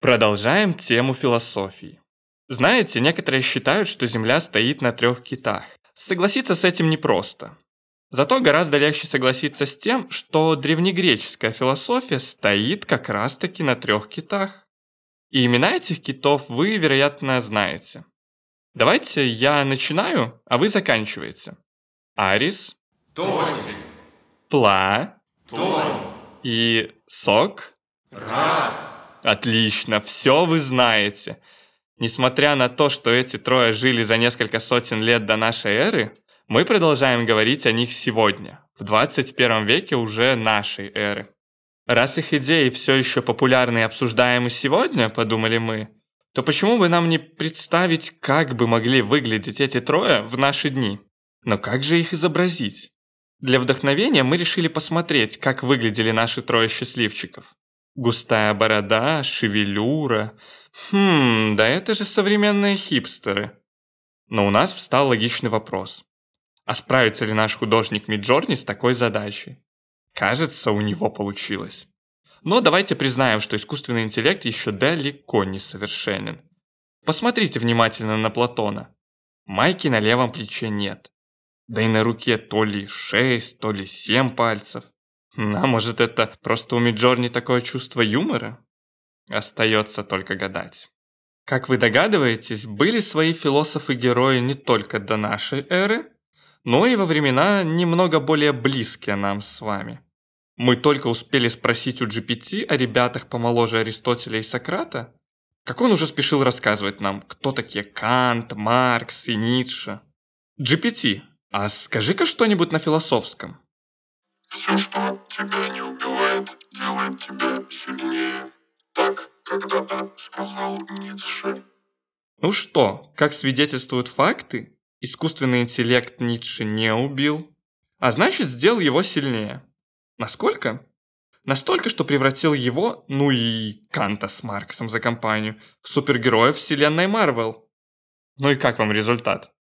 Продолжаем тему философии. Знаете, некоторые считают, что Земля стоит на трех китах. Согласиться с этим непросто. Зато гораздо легче согласиться с тем, что древнегреческая философия стоит как раз-таки на трех китах. И имена этих китов вы, вероятно, знаете. Давайте я начинаю, а вы заканчиваете. Арис. Тотик. Пла. Том. И Сок. Рак. Отлично, все вы знаете. Несмотря на то, что эти трое жили за несколько сотен лет до нашей эры, мы продолжаем говорить о них сегодня, в 21 веке уже нашей эры. Раз их идеи все еще популярны и обсуждаемы сегодня, подумали мы, то почему бы нам не представить, как бы могли выглядеть эти трое в наши дни? Но как же их изобразить? Для вдохновения мы решили посмотреть, как выглядели наши трое счастливчиков. Густая борода, шевелюра. Хм, да это же современные хипстеры. Но у нас встал логичный вопрос. А справится ли наш художник Миджорни с такой задачей? Кажется, у него получилось. Но давайте признаем, что искусственный интеллект еще далеко не совершенен. Посмотрите внимательно на Платона. Майки на левом плече нет. Да и на руке то ли 6, то ли 7 пальцев. А может это просто у Миджорни такое чувство юмора? Остается только гадать. Как вы догадываетесь, были свои философы-герои не только до нашей эры, но и во времена немного более близкие нам с вами. Мы только успели спросить у GPT о ребятах помоложе Аристотеля и Сократа, как он уже спешил рассказывать нам, кто такие Кант, Маркс и Ницше. GPT, а скажи-ка что-нибудь на философском. Все, что тебя не убивает, делает тебя сильнее. Так когда-то сказал Ницше. Ну что, как свидетельствуют факты, Искусственный интеллект Ницше не убил, а значит сделал его сильнее. Насколько? Настолько, что превратил его, ну и Канта с Марксом за компанию, в супергероев вселенной Марвел. Ну и как вам результат?